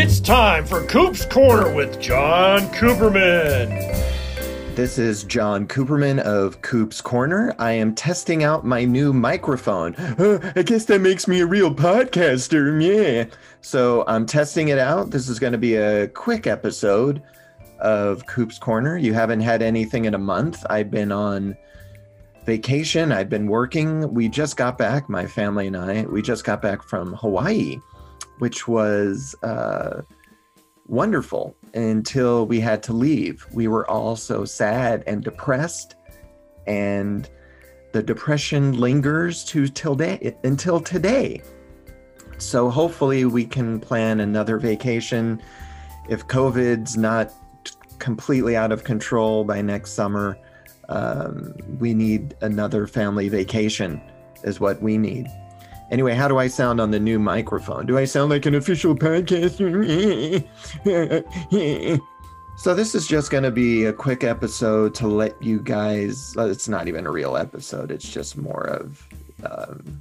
It's time for Koop's Korner with John Cooperman. This is John Cooperman of Koop's Korner. I am testing out my new microphone. Uh, I guess that makes me a real podcaster. Yeah. So I'm testing it out. This is going to be a quick episode of Koop's Korner. You haven't had anything in a month. I've been on vacation. I've been working. We just got back, my family and I, we just got back from Hawaii which was uh, wonderful until we had to leave. We were all so sad and depressed, and the depression lingers to till day, until today. So hopefully we can plan another vacation. If COVID's not completely out of control by next summer, um, we need another family vacation, is what we need. Anyway, how do I sound on the new microphone? Do I sound like an official podcaster? so, this is just going to be a quick episode to let you guys, it's not even a real episode, it's just more of um,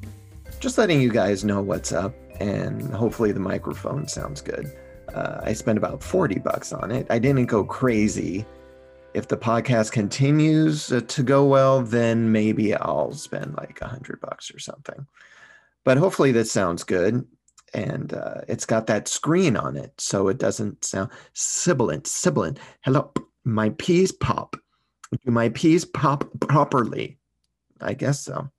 just letting you guys know what's up. And hopefully, the microphone sounds good. Uh, I spent about 40 bucks on it. I didn't go crazy. If the podcast continues to go well, then maybe I'll spend like a hundred bucks or something but hopefully this sounds good and uh, it's got that screen on it so it doesn't sound sibilant sibilant. Hello my peas pop. Do my peas pop properly? I guess so.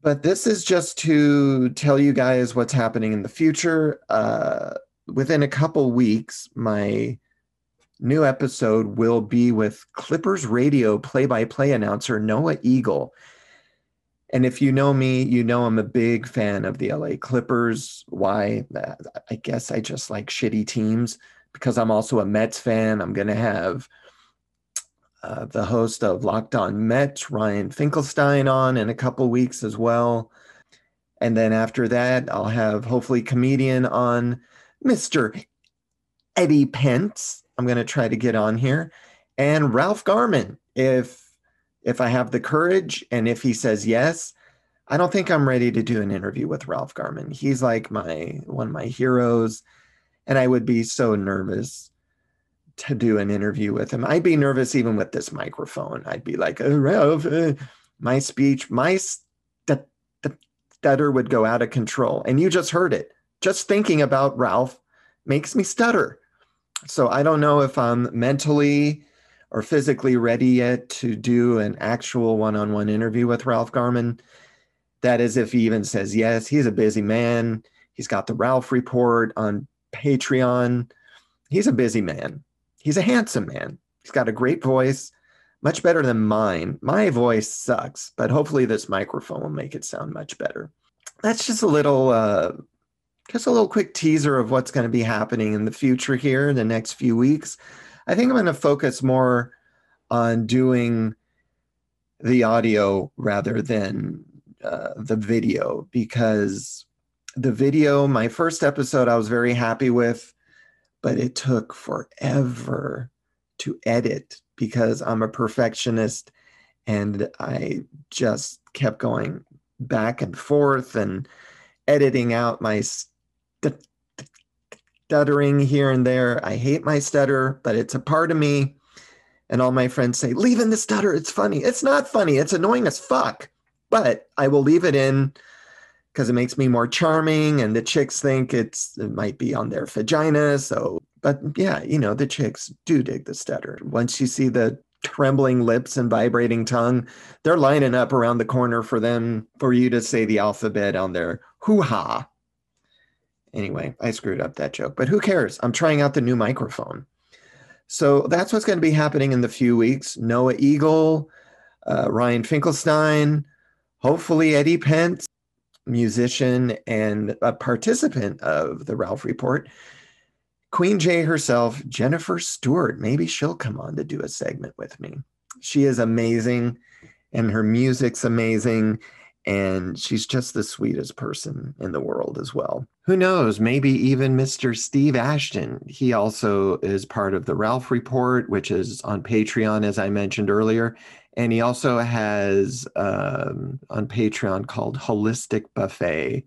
But this is just to tell you guys what's happening in the future. Uh, within a couple weeks my new episode will be with clippers radio play-by-play announcer noah eagle and if you know me, you know I'm a big fan of the LA Clippers. Why? I guess I just like shitty teams because I'm also a Mets fan. I'm going to have uh, the host of Locked On Mets, Ryan Finkelstein, on in a couple weeks as well. And then after that, I'll have hopefully comedian on Mr. Eddie Pence. I'm going to try to get on here. And Ralph Garman, if if I have the courage and if he says yes, I don't think I'm ready to do an interview with Ralph Garman. He's like my one of my heroes and I would be so nervous to do an interview with him. I'd be nervous even with this microphone. I'd be like, oh, Ralph, uh, my speech, my st- stutter would go out of control. And you just heard it. Just thinking about Ralph makes me stutter. So I don't know if I'm mentally or physically ready yet to do an actual one on one interview with Ralph Garman. That is, if he even says yes. He's a busy man. He's got the Ralph Report on Patreon. He's a busy man. He's a handsome man. He's got a great voice, much better than mine. My voice sucks, but hopefully this microphone will make it sound much better. That's just a little, uh, just a little quick teaser of what's going to be happening in the future here in the next few weeks. I think I'm going to focus more on doing the audio rather than uh, the video because the video, my first episode, I was very happy with, but it took forever to edit because I'm a perfectionist and I just kept going back and forth and editing out my stuttering here and there. I hate my stutter, but it's a part of me. And all my friends say, leave in the stutter. It's funny. It's not funny. It's annoying as fuck. But I will leave it in because it makes me more charming. And the chicks think it's it might be on their vagina. So, but yeah, you know, the chicks do dig the stutter. Once you see the trembling lips and vibrating tongue, they're lining up around the corner for them for you to say the alphabet on their hoo ha Anyway, I screwed up that joke, but who cares? I'm trying out the new microphone. So that's what's going to be happening in the few weeks. Noah Eagle, uh, Ryan Finkelstein, hopefully Eddie Pence, musician and a participant of the Ralph Report. Queen J herself, Jennifer Stewart. Maybe she'll come on to do a segment with me. She is amazing and her music's amazing and she's just the sweetest person in the world as well. Who knows? Maybe even Mr. Steve Ashton. He also is part of the Ralph Report, which is on Patreon, as I mentioned earlier. And he also has um, on Patreon called Holistic Buffet,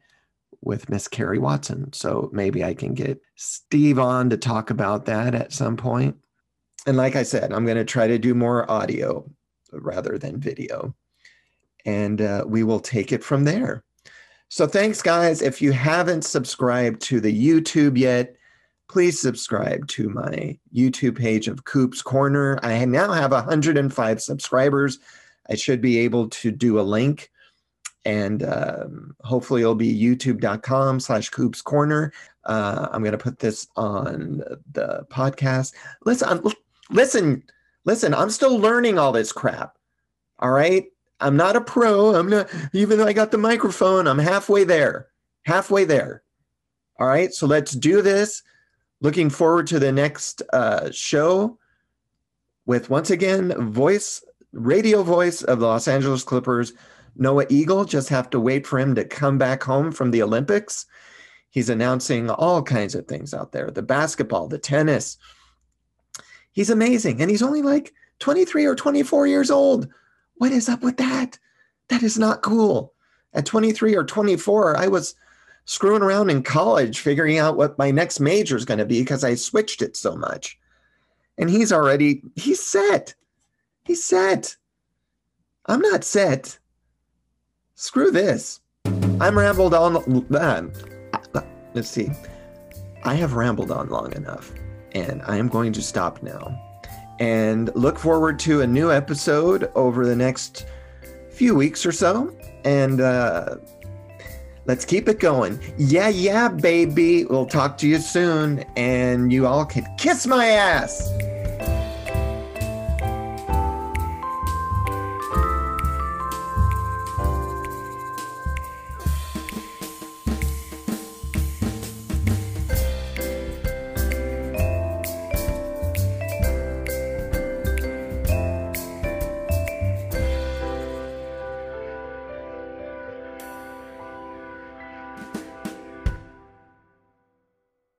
with Miss Carrie Watson. So maybe I can get Steve on to talk about that at some point. And like I said, I'm going to try to do more audio rather than video. And uh, we will take it from there. So thanks, guys. If you haven't subscribed to the YouTube yet, please subscribe to my YouTube page of Koop's Korner. I now have 105 subscribers. I should be able to do a link and um, hopefully it'll be youtube.com slash Koop's Korner. Uh, I'm going to put this on the podcast. Listen, listen, listen, I'm still learning all this crap. All right. I'm not a pro. I'm not, even though I got the microphone, I'm halfway there, halfway there. All right. So let's do this. Looking forward to the next uh, show with once again, voice, radio voice of the Los Angeles Clippers, Noah Eagle. Just have to wait for him to come back home from the Olympics. He's announcing all kinds of things out there the basketball, the tennis. He's amazing. And he's only like 23 or 24 years old. What is up with that? That is not cool. At 23 or 24, I was screwing around in college figuring out what my next major is going to be because I switched it so much. And he's already, he's set. He's set. I'm not set. Screw this. I'm rambled on. Let's see. I have rambled on long enough, and I am going to stop now and look forward to a new episode over the next few weeks or so. And uh, let's keep it going. Yeah, yeah, baby. We'll talk to you soon, and you all can kiss my ass.